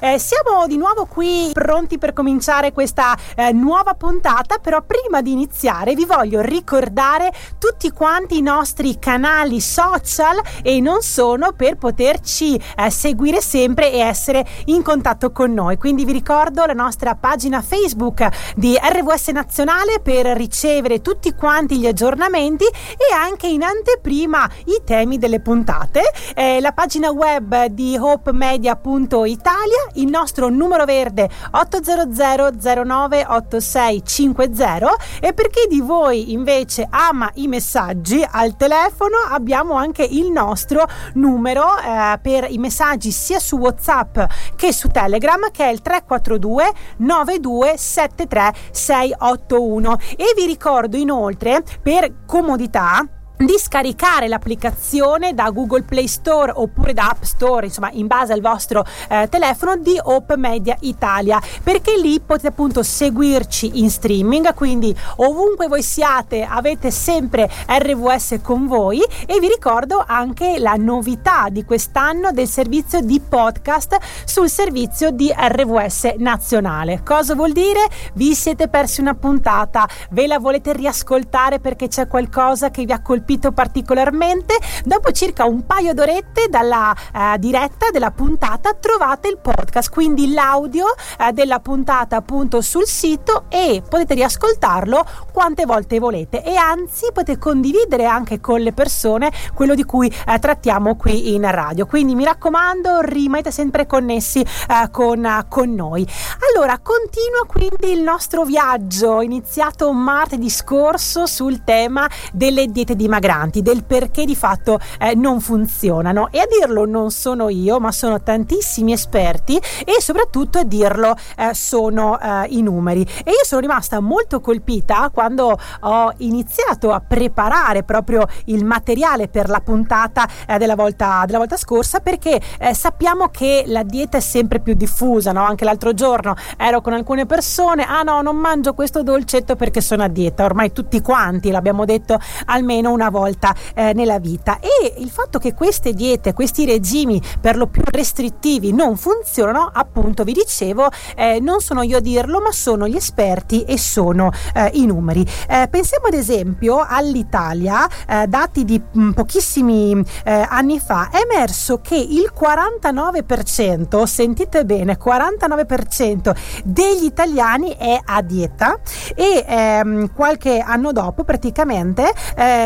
Eh, siamo di nuovo qui pronti per cominciare questa eh, nuova puntata, però prima di iniziare vi voglio ricordare tutti quanti i nostri canali social e non sono per poterci eh, seguire sempre e essere in contatto con noi. Quindi vi ricordo la nostra pagina Facebook di RWS Nazionale per ricevere tutti quanti gli aggiornamenti e anche in anteprima i temi delle puntate, eh, la pagina web di hopemedia.italia il nostro numero verde 800 09 8650 e per chi di voi invece ama i messaggi al telefono abbiamo anche il nostro numero eh, per i messaggi sia su WhatsApp che su Telegram che è il 342 9273 681 e vi ricordo inoltre per comodità di scaricare l'applicazione da Google Play Store oppure da App Store, insomma, in base al vostro eh, telefono di Hope Media Italia, perché lì potete appunto seguirci in streaming, quindi ovunque voi siate avete sempre RWS con voi e vi ricordo anche la novità di quest'anno del servizio di podcast sul servizio di RWS nazionale. Cosa vuol dire? Vi siete persi una puntata, ve la volete riascoltare perché c'è qualcosa che vi ha colpito colpito particolarmente, dopo circa un paio d'orette dalla eh, diretta della puntata trovate il podcast, quindi l'audio eh, della puntata appunto sul sito e potete riascoltarlo quante volte volete e anzi potete condividere anche con le persone quello di cui eh, trattiamo qui in radio. Quindi mi raccomando, rimanete sempre connessi eh, con, con noi. Allora, continua quindi il nostro viaggio iniziato martedì scorso sul tema delle diete dimagrimento dimagranti, del perché di fatto eh, non funzionano. E a dirlo non sono io, ma sono tantissimi esperti e soprattutto a dirlo eh, sono eh, i numeri. E io sono rimasta molto colpita quando ho iniziato a preparare proprio il materiale per la puntata eh, della volta, della, volta, scorsa perché eh, sappiamo che la dieta è sempre più diffusa, no? Anche l'altro giorno ero con alcune persone, ah no, non mangio questo dolcetto perché sono a dieta. Ormai tutti quanti l'abbiamo detto almeno una volta eh, nella vita e il fatto che queste diete, questi regimi per lo più restrittivi non funzionano, appunto vi dicevo, eh, non sono io a dirlo, ma sono gli esperti e sono eh, i numeri. Eh, pensiamo ad esempio all'Italia, eh, dati di mh, mm, pochissimi eh, anni fa, è emerso che il 49%, sentite bene, 49% degli italiani è a dieta e ehm, qualche anno dopo praticamente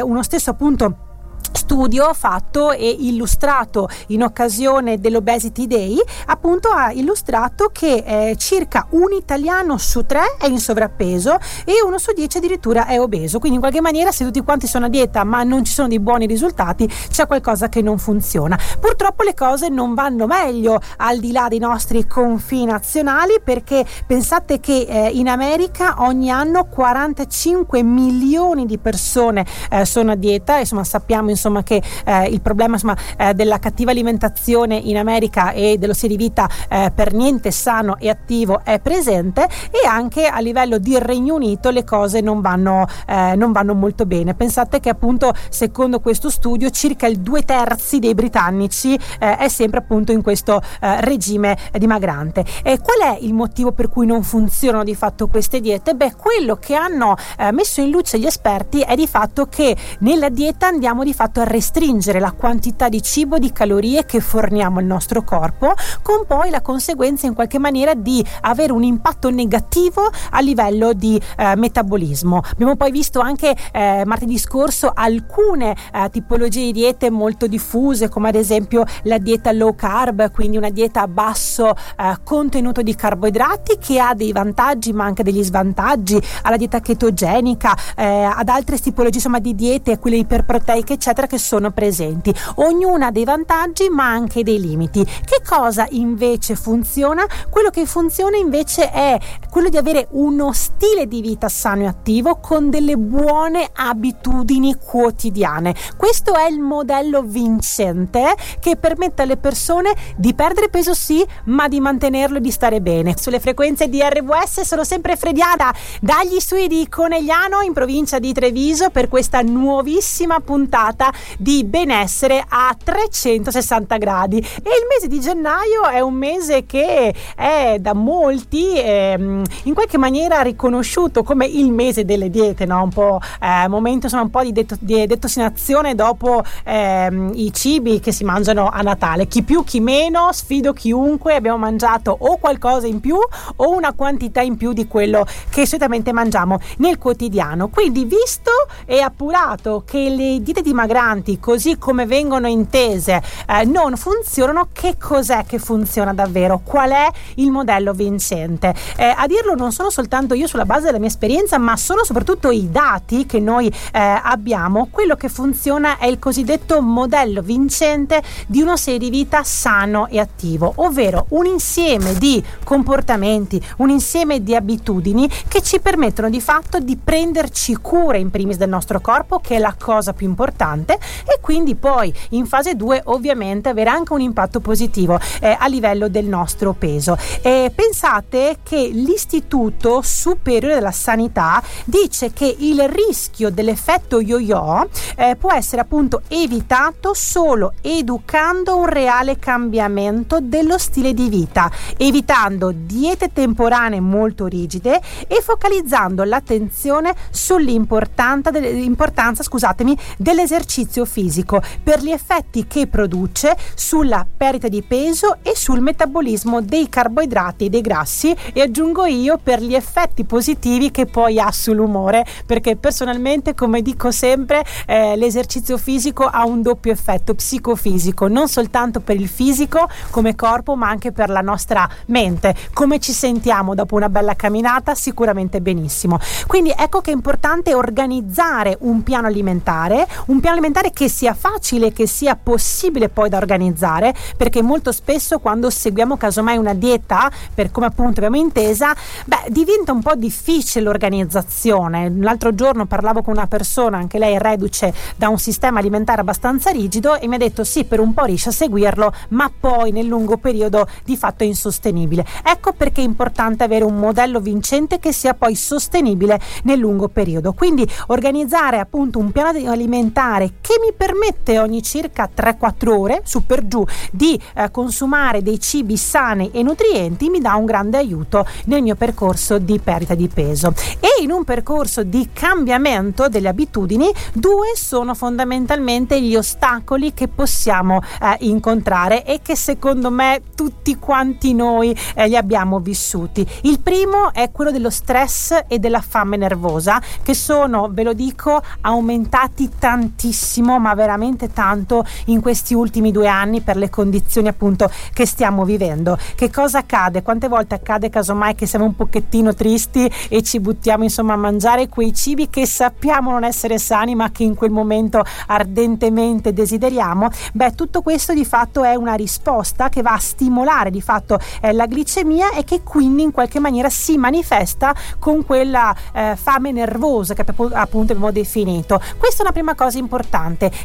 uno stesso appunto studio fatto e illustrato in occasione dell'Obesity Day appunto ha illustrato che eh, circa un italiano su tre è in sovrappeso e uno su dieci addirittura è obeso. Quindi in qualche maniera se tutti quanti sono a dieta ma non ci sono dei buoni risultati c'è qualcosa che non funziona. Purtroppo le cose non vanno meglio al di là dei nostri confini nazionali perché pensate che eh, in America ogni anno 45 milioni di persone eh, sono a dieta. Insomma sappiamo insomma insomma, che eh, il problema insomma, eh, della cattiva alimentazione in America e dello stile di vita eh, per niente sano e attivo è presente e anche a livello di Regno Unito le cose non vanno, eh, non vanno molto bene. Pensate che appunto secondo questo studio circa il due terzi dei britannici eh, è sempre appunto in questo regime dimagrante. E qual è il motivo per cui non funzionano di fatto queste diete? Beh, quello che hanno messo in luce gli esperti è di fatto che nella dieta andiamo di fatto fatto a restringere la quantità di cibo, di calorie che forniamo al nostro corpo, con poi la conseguenza in qualche maniera di avere un impatto negativo a livello di eh, metabolismo. Abbiamo poi visto anche eh, martedì scorso alcune eh, tipologie di diete molto diffuse, come ad esempio la dieta low carb, quindi una dieta a basso eh, contenuto di carboidrati che ha dei vantaggi ma anche degli svantaggi, alla dieta chetogenica, eh, ad altre tipologie insomma, di diete, quelle iperproteiche, eccetera eccetera che sono presenti. Ognuna ha dei vantaggi ma anche dei limiti. Che cosa invece funziona? Quello che funziona invece è quello di avere uno stile di vita sano e attivo con delle buone abitudini quotidiane. Questo è il modello vincente che permette alle persone di perdere peso sì, ma di mantenerlo e di stare bene. Sulle frequenze di RWS sono sempre Frediana dagli studi di Conegliano in provincia di Treviso per questa nuovissima puntata di benessere a 360 gradi e il mese di gennaio è un mese che è da molti ehm, in qualche maniera riconosciuto come il mese delle diete, no? un po' eh, momento insomma un po' di, detto, di detossinazione dopo ehm, i cibi che si mangiano a Natale, chi più chi meno, sfido chiunque, abbiamo mangiato o qualcosa in più o una quantità in più di quello che solitamente mangiamo nel quotidiano. Quindi visto e appurato che le diete dimagranti così come vengono intese eh, non funzionano, che cos'è che funziona davvero? Qual è il modello vincente? Eh, a dirlo non sono soltanto io sulla base della mia esperienza, ma sono soprattutto i dati che noi eh, abbiamo. Quello che funziona è il cosiddetto modello vincente di uno stile di vita sano e attivo, ovvero un insieme di comportamenti, un insieme di abitudini che ci permettono di fatto di prenderci cura in primis del nostro corpo, che è la cosa più importante, e quindi poi in fase 2 ovviamente avere anche un impatto positivo eh, a livello del nostro peso. Eh, pensate che l'Istituto Superiore della Sanità dice che il rischio dell'effetto yo-yo eh, può essere appunto evitato solo educando un reale cambiamento dello stile di vita, evitando diete temporanee molto rigide e focalizzando l'attenzione sull'importanza scusatemi, dell'esercizio fisico per gli effetti che produce sulla perdita di peso e sul metabolismo dei carboidrati e dei grassi. E aggiungo io per gli effetti positivi che poi ha sull'umore perché personalmente come dico sempre eh, l'esercizio fisico ha un doppio effetto psicofisico non soltanto per il fisico come corpo ma anche per la nostra mente. Come ci sentiamo dopo una bella camminata? Sicuramente benissimo. Quindi ecco che è importante organizzare un piano alimentare un piano alimentare che sia facile che sia possibile poi da organizzare perché molto spesso quando seguiamo casomai una dieta per come appunto abbiamo intesa beh diventa un po' difficile l'organizzazione. L'altro giorno parlavo con una persona anche lei reduce da un sistema alimentare abbastanza rigido e mi ha detto sì per un po' riesce a seguirlo ma poi nel lungo periodo di fatto è insostenibile. Ecco perché è importante avere un modello vincente che sia poi sostenibile nel lungo periodo. Quindi organizzare appunto un piano alimentare che mi permette ogni circa 3-4 ore su per giù di eh, consumare dei cibi sani e nutrienti mi dà un grande aiuto nel mio percorso di perdita di peso. E in un percorso di cambiamento delle abitudini due sono fondamentalmente gli ostacoli che possiamo eh, incontrare e che secondo me tutti quanti noi eh, li abbiamo vissuti. Il primo è quello dello stress e della fame nervosa che sono ve lo dico aumentati tantissimo ma veramente tanto in questi ultimi due anni per le condizioni appunto che stiamo vivendo. Che cosa accade? Quante volte accade casomai che siamo un pochettino tristi e ci buttiamo insomma a mangiare quei cibi che sappiamo non essere sani ma che in quel momento ardentemente desideriamo? Beh tutto questo di fatto è una risposta che va a stimolare di fatto eh, la glicemia e che quindi in qualche maniera si manifesta con quella eh, fame nervosa che appunto abbiamo definito. Questa è una prima cosa importante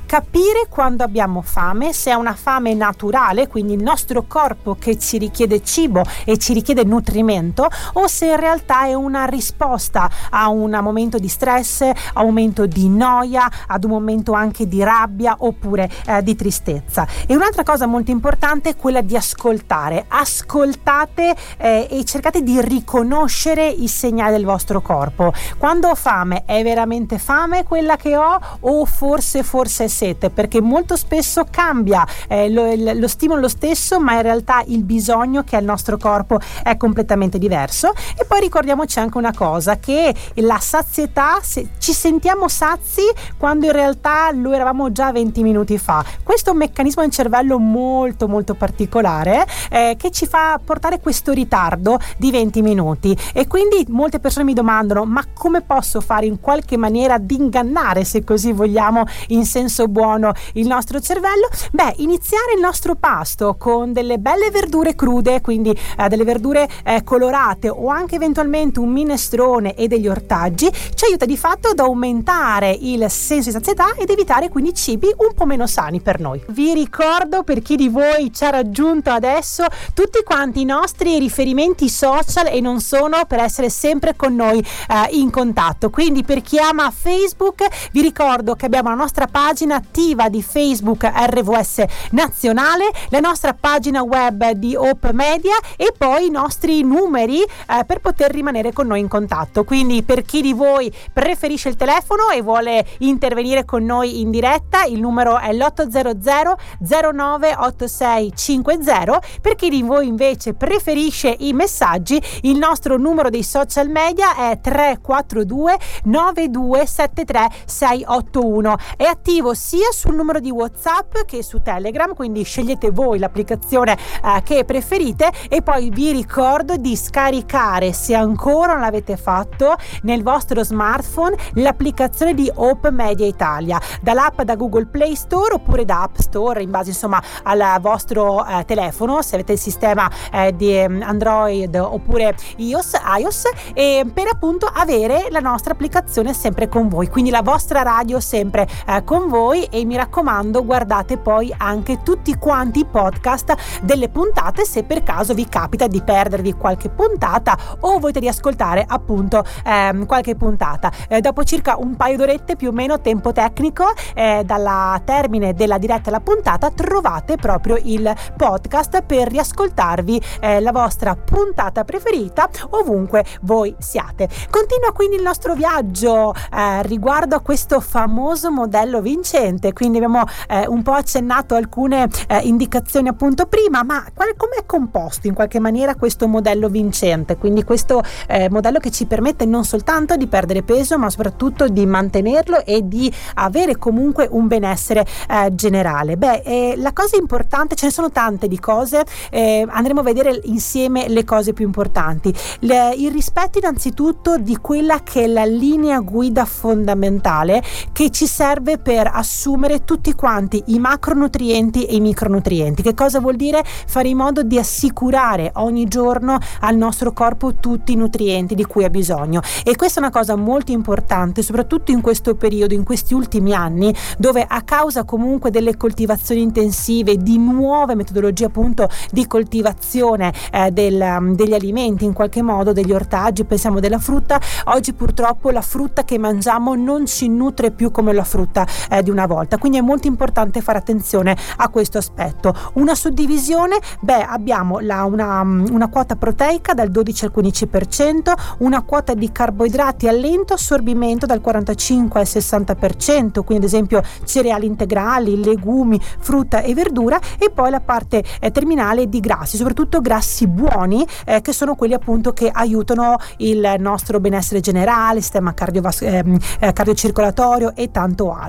capire quando abbiamo fame se è una fame naturale quindi il nostro corpo che ci richiede cibo e ci richiede nutrimento o se in realtà è una risposta a un momento di stress, a un momento di noia, ad un momento anche di rabbia oppure eh, di tristezza. E un'altra cosa molto importante è quella di ascoltare. Ascoltate eh, e cercate di riconoscere i segnali del vostro corpo. Quando ho fame, è veramente fame quella che ho o forse forse è sete? Perché molto spesso cambia eh, lo, lo stimolo lo stesso, ma in realtà il bisogno che ha il nostro corpo è completamente diverso. E poi ricordiamoci anche una cosa, che la sazietà, se ci sentiamo sazi quando in realtà lo eravamo già 20 minuti fa. Questo è un meccanismo del cervello molto molto particolare eh, che ci fa portare questo ritardo di 20 minuti e quindi molte persone mi domandano ma come posso fare in qualche maniera ad ingannare se così vogliamo in senso buono il nostro cervello? Beh, iniziare il nostro pasto con delle belle verdure crude, quindi eh, delle verdure eh, colorate o anche eventualmente un minestrone e degli ortaggi ci aiuta di fatto ad aumentare il senso di sazietà ed evitare quindi cibi un po' meno sani per noi. Vi ricordo per chi di voi ci ha raggiunto adesso tutti quanti i nostri riferimenti social e non sono per essere sempre con noi eh, in contatto. Quindi per chi ama Facebook vi ricordo che abbiamo la nostra nostra pagina attiva di Facebook RVS Nazionale, la nostra pagina web di Hope Media e poi i nostri numeri eh, per poter rimanere con noi in contatto. Quindi per chi di voi preferisce il telefono e vuole intervenire con noi in diretta, il numero è l'800 098650. Per chi di voi invece preferisce i messaggi, il nostro numero dei social media è 342 9273 681. È attivo sia sul numero di WhatsApp che su Telegram, quindi scegliete voi l'applicazione eh, che preferite e poi vi ricordo di scaricare se ancora non l'avete fatto nel vostro smartphone l'applicazione di Hope Media Italia dall'app da Google Play Store oppure da App Store in base insomma al vostro eh, telefono se avete il sistema eh, di ehm, Android oppure iOS, iOS e per appunto avere la nostra applicazione sempre con voi quindi la vostra radio sempre eh, con voi e mi raccomando guardate poi anche tutti quanti i podcast delle puntate se per caso vi capita di perdervi qualche puntata o volete riascoltare appunto ehm, qualche puntata. Eh, dopo circa un paio d'orette più o meno tempo tecnico eh, dalla termine della diretta alla puntata trovate proprio il podcast per riascoltarvi eh, la vostra puntata preferita ovunque voi siate. Continua quindi il nostro viaggio eh, riguardo a questo famoso modello vincente quindi abbiamo eh, un po' accennato alcune eh, indicazioni appunto prima ma come è composto in qualche maniera questo modello vincente? Quindi questo eh, modello che ci permette non soltanto di perdere peso ma soprattutto di mantenerlo e di avere comunque un benessere eh, generale. Beh eh, la cosa importante ce ne sono tante di cose eh, andremo a vedere insieme le cose più importanti. Le, il rispetto innanzitutto di quella che è la linea guida fondamentale che ci serve per assumere tutti quanti i macronutrienti e i micronutrienti. Che cosa vuol dire? Fare in modo di assicurare ogni giorno al nostro corpo tutti i nutrienti di cui ha bisogno. E questa è una cosa molto importante soprattutto in questo periodo in questi ultimi anni dove a causa comunque delle coltivazioni intensive di nuove metodologie appunto di coltivazione eh, del, um, degli alimenti in qualche modo degli ortaggi pensiamo della frutta oggi purtroppo la frutta che mangiamo non ci nutre più come la frutta eh, di una volta. Quindi è molto importante fare attenzione a questo aspetto. Una suddivisione beh abbiamo la, una, um, una quota proteica dal 12 al 15% una quota di carboidrati a lento assorbimento dal 45 al 60% quindi ad esempio cereali integrali legumi frutta e verdura e poi la parte eh, terminale di grassi soprattutto grassi buoni eh, che sono quelli appunto che aiutano il nostro benessere generale sistema cardiovas- ehm, eh, cardiocircolatorio e tanto altro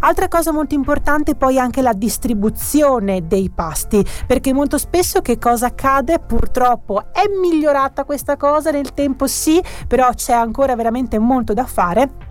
altra cosa molto importante poi anche la distribuzione dei pasti perché molto spesso che cosa accade? Purtroppo è migliorata questa cosa nel tempo sì però c'è ancora veramente molto da fare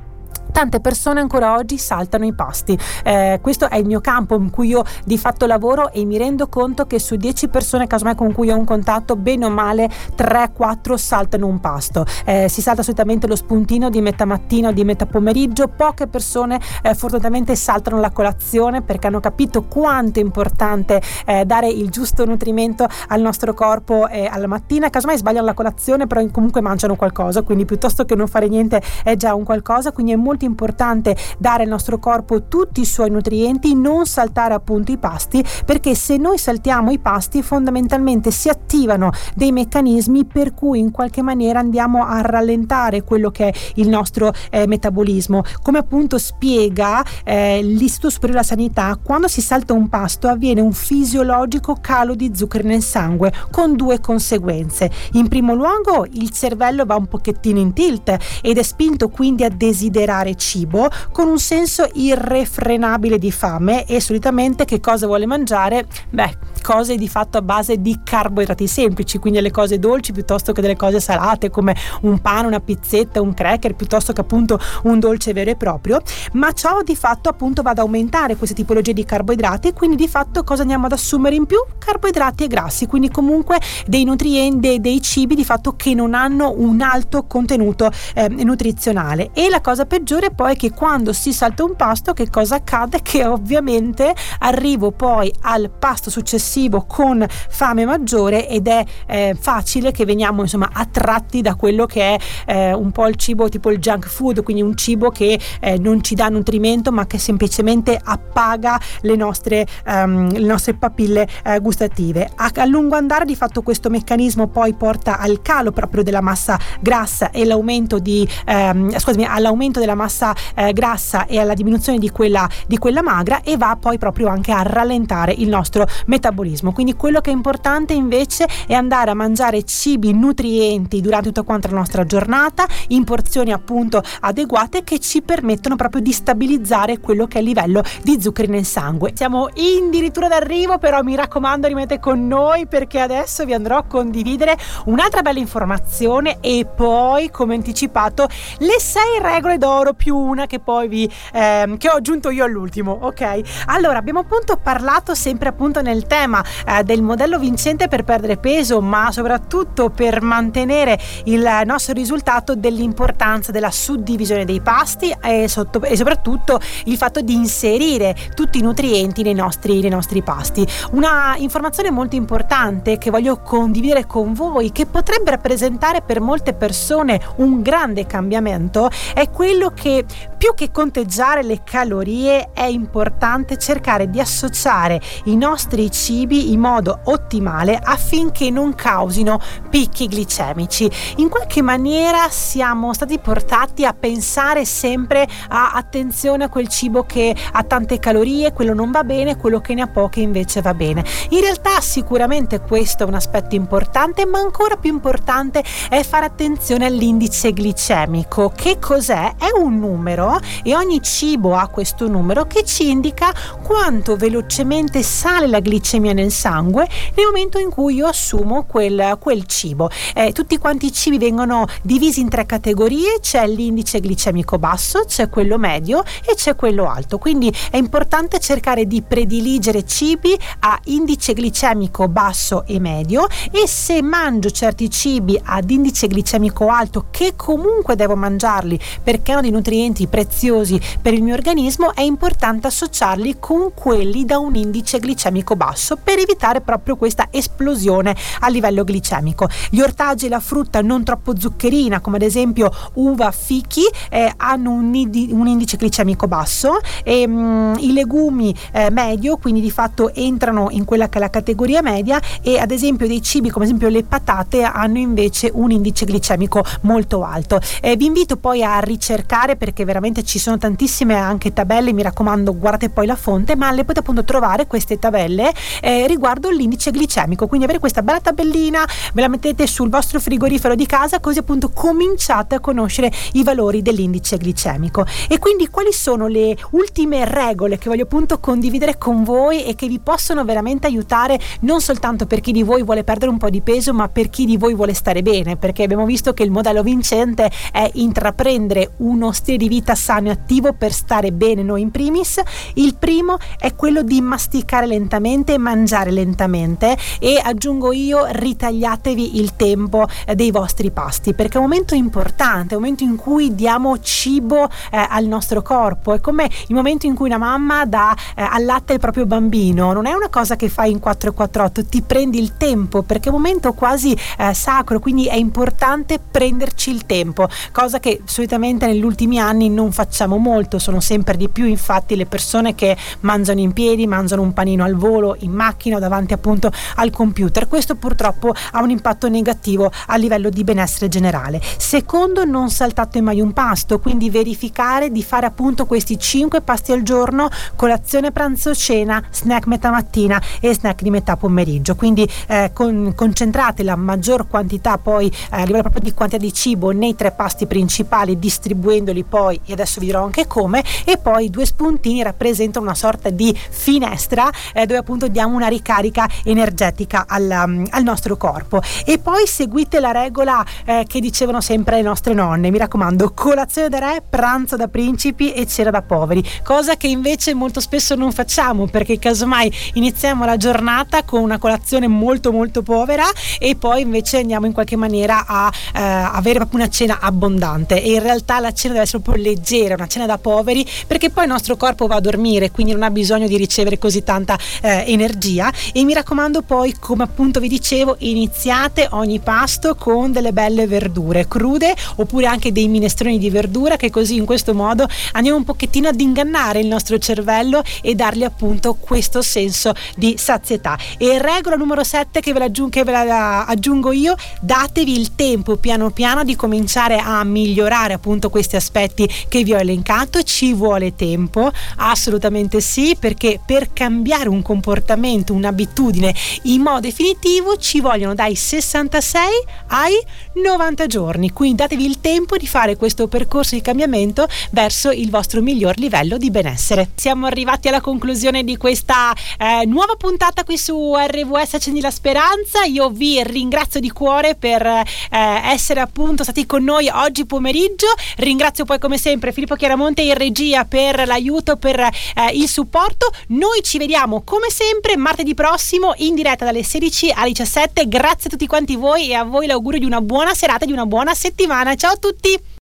tante persone ancora oggi saltano i pasti. Eh, questo è il mio campo in cui io di fatto lavoro e mi rendo conto che su 10 persone casomai con cui ho un contatto, bene o male 3-4 saltano un pasto. Eh, si salta solitamente lo spuntino di metà mattina o di metà pomeriggio, poche persone eh, fortunatamente saltano la colazione perché hanno capito quanto è importante eh, dare il giusto nutrimento al nostro corpo eh, alla mattina, casomai sbagliano la colazione però comunque mangiano qualcosa, quindi piuttosto che non fare niente è già un qualcosa, quindi è molto importante dare al nostro corpo tutti i suoi nutrienti, non saltare appunto i pasti, perché se noi saltiamo i pasti fondamentalmente si attivano dei meccanismi per cui in qualche maniera andiamo a rallentare quello che è il nostro eh, metabolismo. Come appunto spiega eh, l'Istituto Superiore della Sanità, quando si salta un pasto avviene un fisiologico calo di zuccheri nel sangue con due conseguenze. In primo luogo il cervello va un pochettino in tilt ed è spinto quindi a desiderare cibo con un senso irrefrenabile di fame e solitamente che cosa vuole mangiare? Beh, cose di fatto a base di carboidrati semplici, quindi le cose dolci piuttosto che delle cose salate come un pane, una pizzetta, un cracker piuttosto che appunto un dolce vero e proprio, ma ciò di fatto appunto va ad aumentare queste tipologie di carboidrati quindi di fatto cosa andiamo ad assumere in più? Carboidrati e grassi, quindi comunque dei nutrienti, dei cibi di fatto che non hanno un alto contenuto eh, nutrizionale e la cosa peggiore poi è che quando si salta un pasto che cosa accade? Che ovviamente arrivo poi al pasto successivo successivo con fame maggiore ed è eh, facile che veniamo insomma attratti da quello che è eh, un po' il cibo tipo il junk food, quindi un cibo che eh, non ci dà nutrimento ma che semplicemente appaga le nostre, um, le nostre papille eh, gustative. A, a lungo andare di fatto questo meccanismo poi porta al calo proprio della massa grassa e l'aumento di ehm, scusami, all'aumento della massa eh, grassa e alla diminuzione di quella, di quella magra e va poi proprio anche a rallentare il nostro metabolismo. Quindi quello che è importante invece è andare a mangiare cibi nutrienti durante tutta quanta la nostra giornata in porzioni appunto adeguate che ci permettono proprio di stabilizzare quello che è il livello di zuccheri nel sangue. Siamo addirittura d'arrivo, però mi raccomando rimanete con noi perché adesso vi andrò a condividere un'altra bella informazione e poi come anticipato le sei regole d'oro più una che poi vi ehm, che ho aggiunto io all'ultimo ok allora abbiamo appunto parlato sempre appunto nel tema eh, del modello vincente per perdere peso ma soprattutto per mantenere il nostro risultato dell'importanza della suddivisione dei pasti e, sotto, e soprattutto il fatto di inserire tutti i nutrienti nei nostri, nei nostri pasti. Una informazione molto importante che voglio condividere con voi che potrebbe rappresentare per molte persone un grande cambiamento è quello che più che conteggiare le calorie è importante cercare di associare i nostri cibi in modo ottimale affinché non causino picchi glicemici. In qualche maniera siamo stati portati a pensare sempre a attenzione a quel cibo che ha tante calorie, quello non va bene, quello che ne ha poche invece va bene. In realtà sicuramente questo è un aspetto importante, ma ancora più importante è fare attenzione all'indice glicemico. Che cos'è? È un numero e ogni cibo ha questo numero che ci indica quanto velocemente sale la glicemia nel sangue nel momento in cui io assumo quel, quel cibo. Eh, tutti quanti i cibi vengono divisi in tre categorie, c'è l'indice glicemico basso, c'è quello medio e c'è quello alto. Quindi è importante cercare di prediligere cibi a indice glicemico basso e medio e se mangio certi cibi ad indice glicemico alto che comunque devo mangiarli perché hanno dei nutrienti preziosi per il mio organismo è importante associarli con quelli da un indice glicemico basso per evitare proprio questa esplosione a livello glicemico. Gli ortaggi e la frutta non troppo zuccherina come ad esempio uva, fichi eh, hanno un, un, indice glicemico basso e mh, mm, i legumi eh, medio quindi di fatto entrano in quella che è la categoria media e ad esempio dei cibi come ad esempio le patate hanno invece un indice glicemico molto alto. Eh, vi invito poi a ricercare perché veramente ci sono tantissime anche tabelle, mi raccomando guardate poi la fonte, ma le potete appunto trovare queste tabelle eh, riguardo l'indice glicemico, quindi avere questa bella tabellina, ve la mettete sul vostro frigorifero di casa così appunto cominciate a conoscere i valori dell'indice glicemico. E quindi quali sono le ultime regole che voglio appunto condividere con voi e che vi possono veramente aiutare non soltanto per chi di voi vuole perdere un po' di peso, ma per chi di voi vuole stare bene, perché abbiamo visto che il modello vincente è intraprendere uno stile di vita sano e attivo per stare bene noi in primis. Il primo è quello di masticare lentamente e mangiare lentamente e aggiungo io ritagliatevi il tempo eh, dei vostri pasti perché è un momento importante, è un momento in cui diamo cibo eh, al nostro corpo, è come il momento in cui una mamma dà eh, al latte il proprio bambino, non è una cosa che fai in 448, ti prendi il tempo perché è un momento quasi eh, sacro, quindi è importante prenderci il tempo, cosa che solitamente negli ultimi anni non facciamo molto, sono sempre di più. Infatti le persone che mangiano in piedi, mangiano un panino al volo, in macchina o davanti appunto al computer. Questo purtroppo ha un impatto negativo a livello di benessere generale. Secondo, non saltate mai un pasto, quindi verificare di fare appunto questi 5 pasti al giorno, colazione, pranzo, cena, snack metà mattina e snack di metà pomeriggio. Quindi eh, con, concentrate la maggior quantità poi eh, a livello proprio di quantità di cibo nei tre pasti principali, distribuendoli poi, e adesso vi dirò anche come, e poi due spuntini rappresentano una sorta di finestra eh, dove appunto diamo una ricarica energetica al, um, al, nostro corpo. E poi seguite la regola eh, che dicevano sempre le nostre nonne, mi raccomando, colazione da re, pranzo da principi e cena da poveri, cosa che invece molto spesso non facciamo perché casomai iniziamo la giornata con una colazione molto molto povera e poi invece andiamo in qualche maniera a eh, avere proprio una cena abbondante. E in realtà la cena deve essere proprio leggera, una cena da poveri perché poi il nostro corpo va a dormire quindi non ha bisogno di ricevere così tanta eh, energia energia e mi raccomando poi come appunto vi dicevo iniziate ogni pasto con delle belle verdure crude oppure anche dei minestroni di verdura che così in questo modo andiamo un pochettino ad ingannare il nostro cervello e dargli appunto questo senso di sazietà. E regola numero 7 che ve la, aggiung- che ve la aggiungo io datevi il tempo piano piano di cominciare a migliorare appunto questi aspetti che vi ho elencato. Ci vuole tempo assolutamente sì perché per cambiare un comportamento un'abitudine in modo definitivo ci vogliono dai 66 ai 90 giorni. Quindi datevi il tempo di fare questo percorso di cambiamento verso il vostro miglior livello di benessere. Siamo arrivati alla conclusione di questa eh, nuova puntata qui su RWS Accendi la Speranza. Io vi ringrazio di cuore per eh, essere appunto stati con noi oggi pomeriggio. Ringrazio poi come sempre Filippo Chiaramonte in regia per l'aiuto per eh, il supporto. Noi ci vediamo come martedì prossimo in diretta dalle 16 alle 17 grazie a tutti quanti voi e a voi l'augurio di una buona serata e di una buona settimana. Ciao a tutti